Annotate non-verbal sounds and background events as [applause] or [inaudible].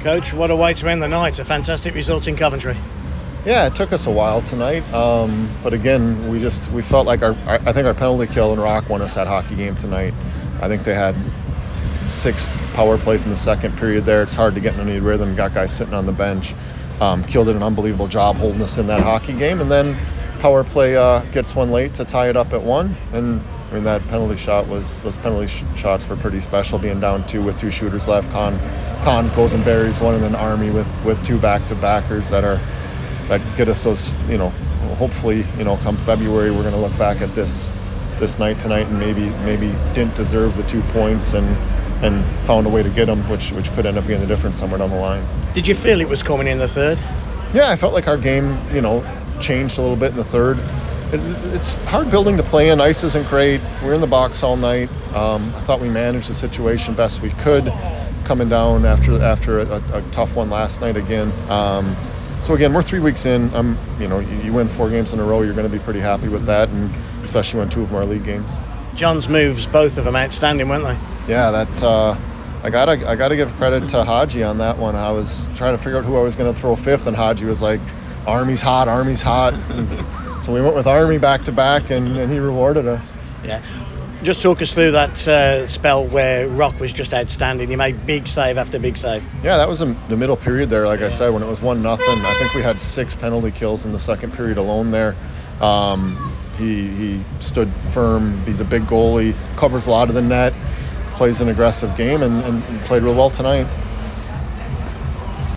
Coach, what a way to end the night. A fantastic result in Coventry. Yeah, it took us a while tonight, um, but again, we just we felt like our, our I think our penalty kill and Rock won us that hockey game tonight. I think they had six power plays in the second period there. It's hard to get in any rhythm. Got guys sitting on the bench. Um, Kill did an unbelievable job holding us in that hockey game, and then power play uh, gets one late to tie it up at one. And I mean that penalty shot was those penalty sh- shots were pretty special. Being down two with two shooters left, Con Cons goes and buries one, and then Army with with two back to backers that are that get us those you know hopefully you know come February we're going to look back at this this night tonight and maybe maybe didn't deserve the two points and and found a way to get them, which which could end up being the difference somewhere down the line. Did you feel it was coming in the third? Yeah, I felt like our game, you know, changed a little bit in the third. It, it's hard building to play in. Ice isn't great. We're in the box all night. Um, I thought we managed the situation best we could, coming down after after a, a tough one last night again. Um, so again, we're three weeks in. I'm, you know, you, you win four games in a row, you're going to be pretty happy with that, and especially when two of them are league games. John's moves, both of them outstanding, weren't they? Yeah, that uh, I gotta I gotta give credit to Haji on that one. I was trying to figure out who I was going to throw fifth, and Haji was like, "Army's hot, Army's hot." [laughs] so we went with Army back to back, and, and he rewarded us. Yeah. Just talk us through that uh, spell where Rock was just outstanding. He made big save after big save. Yeah, that was in the middle period there. Like I said, when it was one nothing, I think we had six penalty kills in the second period alone there. Um, he he stood firm. He's a big goalie, covers a lot of the net, plays an aggressive game, and, and played real well tonight.